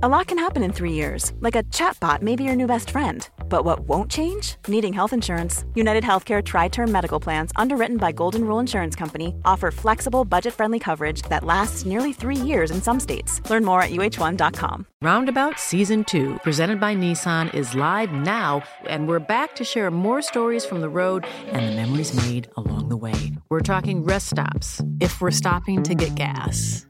A lot can happen in three years, like a chatbot may be your new best friend. But what won't change? Needing health insurance. United Healthcare Tri Term Medical Plans, underwritten by Golden Rule Insurance Company, offer flexible, budget friendly coverage that lasts nearly three years in some states. Learn more at uh1.com. Roundabout Season 2, presented by Nissan, is live now, and we're back to share more stories from the road and the memories made along the way. We're talking rest stops, if we're stopping to get gas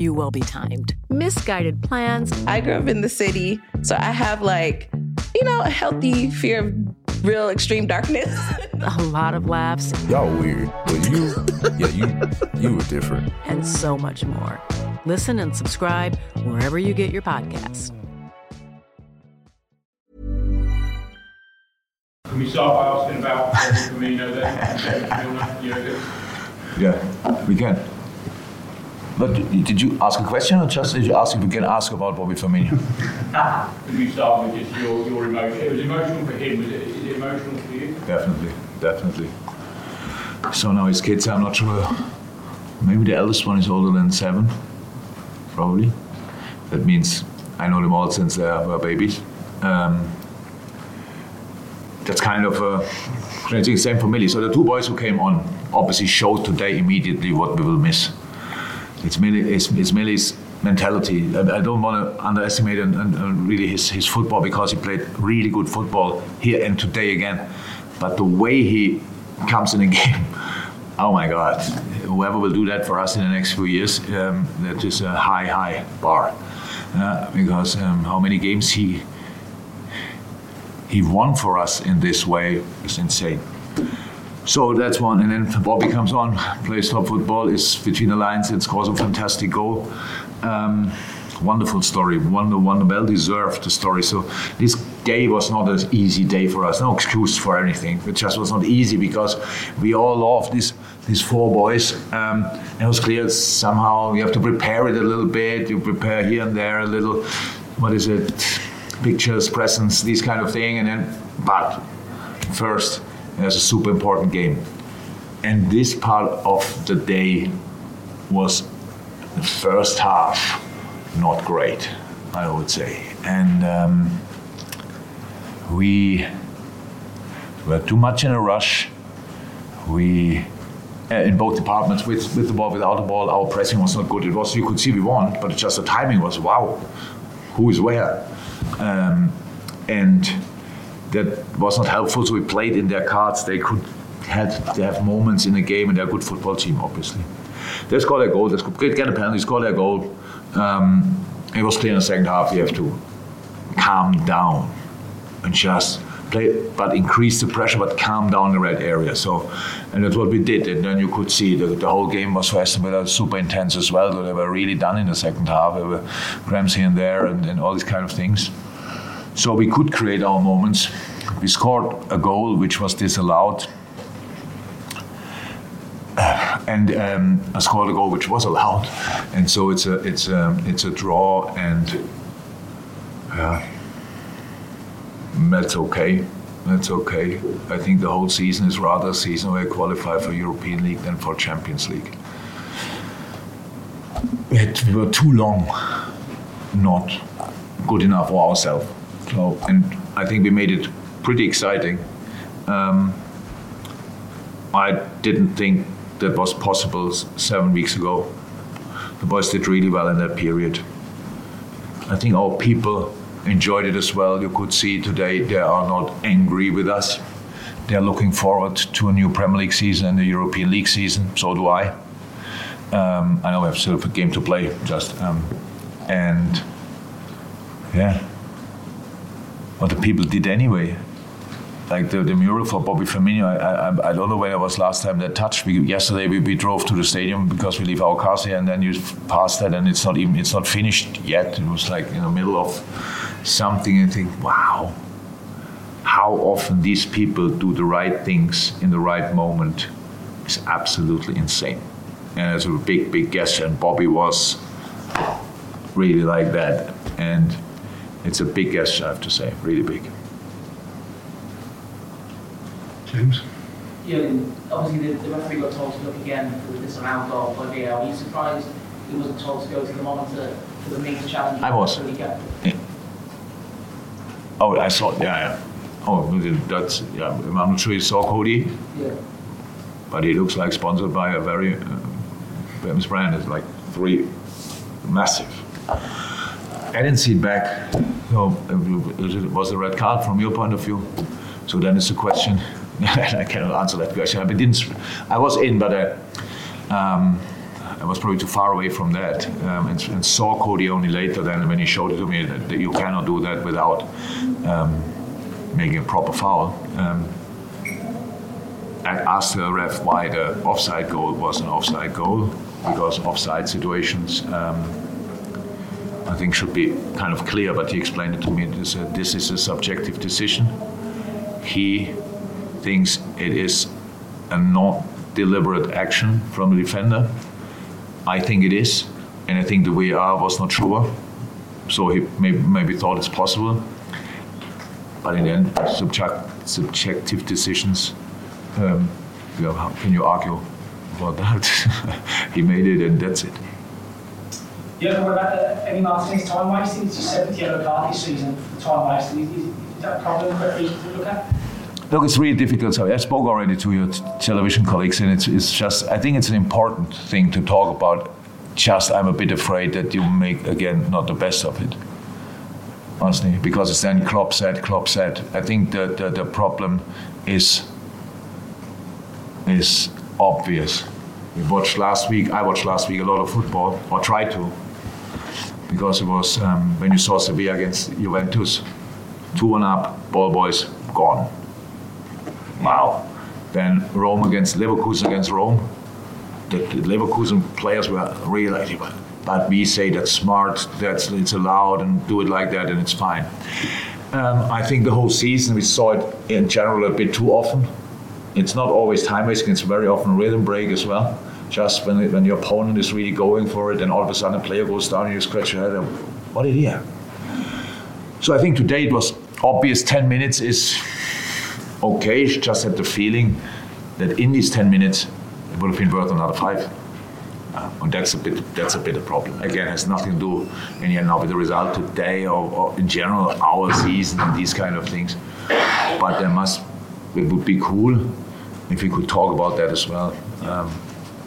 you will be timed. Misguided plans. I grew up in the city, so I have like, you know, a healthy fear of real extreme darkness. a lot of laughs. Y'all weird, but you, yeah, you, you were different. And so much more. Listen and subscribe wherever you get your podcasts. Can we start by asking about Firmino then? Yeah, we can. But did you ask a question or just did you ask if we can ask about Bobby Firmino? Ah, Could we start with just your, your emotion? It was emotional for him. Was it, is it emotional for you? Definitely, definitely. So now his kids, I'm not sure. Maybe the eldest one is older than seven, probably. That means I know them all since they were uh, babies. Um, that's kind of a crazy same for Millie. So the two boys who came on obviously showed today immediately what we will miss it's Millie, it's, it's mentality. I, I, don't want to underestimate and, and, and, really his, his football because he played really good football here and today again. But the way he comes in a game, oh my God! Whoever will do that for us in the next few years, um, that is a high, high bar. Uh, because um, how many games he he won for us in this way is insane. So that's one. And then Bobby comes on, plays top football, is between the lines and scores a fantastic goal. Um, wonderful story, wonder, wonder, well deserved the story. So this day was not an easy day for us. No excuse for anything. It just was not easy because we all love these these four boys. Um, it was clear somehow you have to prepare it a little bit. You prepare here and there a little. What is it? Pictures, presents, these kind of thing, and then but first it's a super important game. And this part of the day was the first half not great, I would say. And um, we were too much in a rush. We uh, in both departments with, with the ball, without the ball, our pressing was not good. It was you could see we won, but just the timing was wow, who is where, um, and that was not helpful. So we played in their cards. They could had to have moments in the game, and they're a good football team, obviously. They scored their goal. They scored, get a penalty, score their goal. Um, it was clear in the second half you have to calm down and just play, but increase the pressure, but calm down the red area. So, and that's what we did. And then you could see the, the whole game was for Aston Villa super intense as well. So they were really done in the second half. There were cramps here and there, and, and all these kind of things. So we could create our moments. We scored a goal which was disallowed. And um, I scored a goal which was allowed, and so it's a it's a it's a draw, and uh, that's okay. That's okay. I think the whole season is rather a season where I qualify for Europa League than for Champions League. we were too long not good enough for ourselves. So, and I think we made it pretty exciting. Um, I didn't think that was possible seven weeks ago. The boys did really well in that period. I think our people enjoyed it as well. You could see today they are not angry with us. They're looking forward to a new Premier League season and the Europa League season. So do I. Um, I know we have still a game to play, just um, and yeah, what the people did anyway. Like the, the mural for Bobby Firmino, I, I, I don't know when it was last time that touched. We, yesterday we, we drove to the stadium because we leave our cars here, and then you pass that, and it's not even it's not finished yet. It was like in the middle of something, and think, wow, how often these people do the right things in the right moment is absolutely insane. And it's a big, big gesture, and Bobby was really like that, and it's a big gesture, I have to say, really big. James? Yeah, obviously the, the referee got told to look again for this amount of by VAR. Are you surprised he wasn't told to go to the monitor for the major challenge? I was. for? Oh, I saw. Yeah, yeah. Oh, that's yeah. I'm not sure you saw Cody, Yeah. but he looks like sponsored by a very uh, famous brand. It's like three massive. I didn't see it back. So it was a red card from your point of view. So then it's a question. I cannot answer that question. I didn't. I was in, but uh, um, I was probably too far away from that, um, and, and, saw Cody only later. Then when he showed it to me that, that you cannot do that without um, making a proper foul. Um, I asked the ref why the offside goal was an offside goal because offside situations. I think should be kind of clear, but he explained it to me. This, this is a subjective decision. He thinks it is a not deliberate action from the defender. I think it is, and I think the VAR was not sure, so he maybe, maybe thought it's possible. But in the end, subject, subjective decisions. Um, how can you argue about that? he made it, and that's it. Yeah, what about uh, Emi Martinez time wasting? It's a seventh yellow card this season for time wasting. Is, is, that a problem for reason to look at? Look, it's really difficult. So I spoke already to your t- television colleagues, and it's, it's just, I think it's an important thing to talk about. Just, I'm a bit afraid that you make, again, not the best of it. Honestly, because it's then Klopp said, Klopp said. I think that the, the problem is is obvious. We watched last week, I watched last week a lot of football, or tried to, because it was um, when you saw Sevilla against Juventus, 2 1 up, ball boys gone. Wow. Then Rome against Leverkusen against Rome. The, the Leverkusen players were really, but we say that's smart, that's it's allowed, and do it like that, and it's fine. Um, I think the whole season we saw it in general a bit too often. It's not always time wasting; it's very often rhythm break as well. Just when when your opponent is really going for it, and all of a sudden a player goes down, and you scratch your head. And, what did he have? So I think today it was obvious. Ten minutes is okay. Just had the feeling that in these ten minutes it would have been worth another five. Uh, and that's a bit that's a bit a problem. Again, it has nothing to do in now with the result today or, or, in general our season and these kind of things. But there must it would be cool if we could talk about that as well. Um,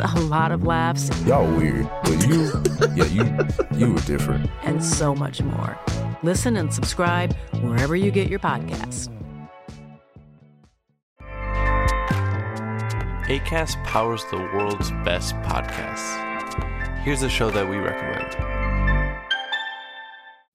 a lot of laughs. Y'all weird, but you, yeah, you, you were different. And so much more. Listen and subscribe wherever you get your podcasts. ACAST powers the world's best podcasts. Here's a show that we recommend.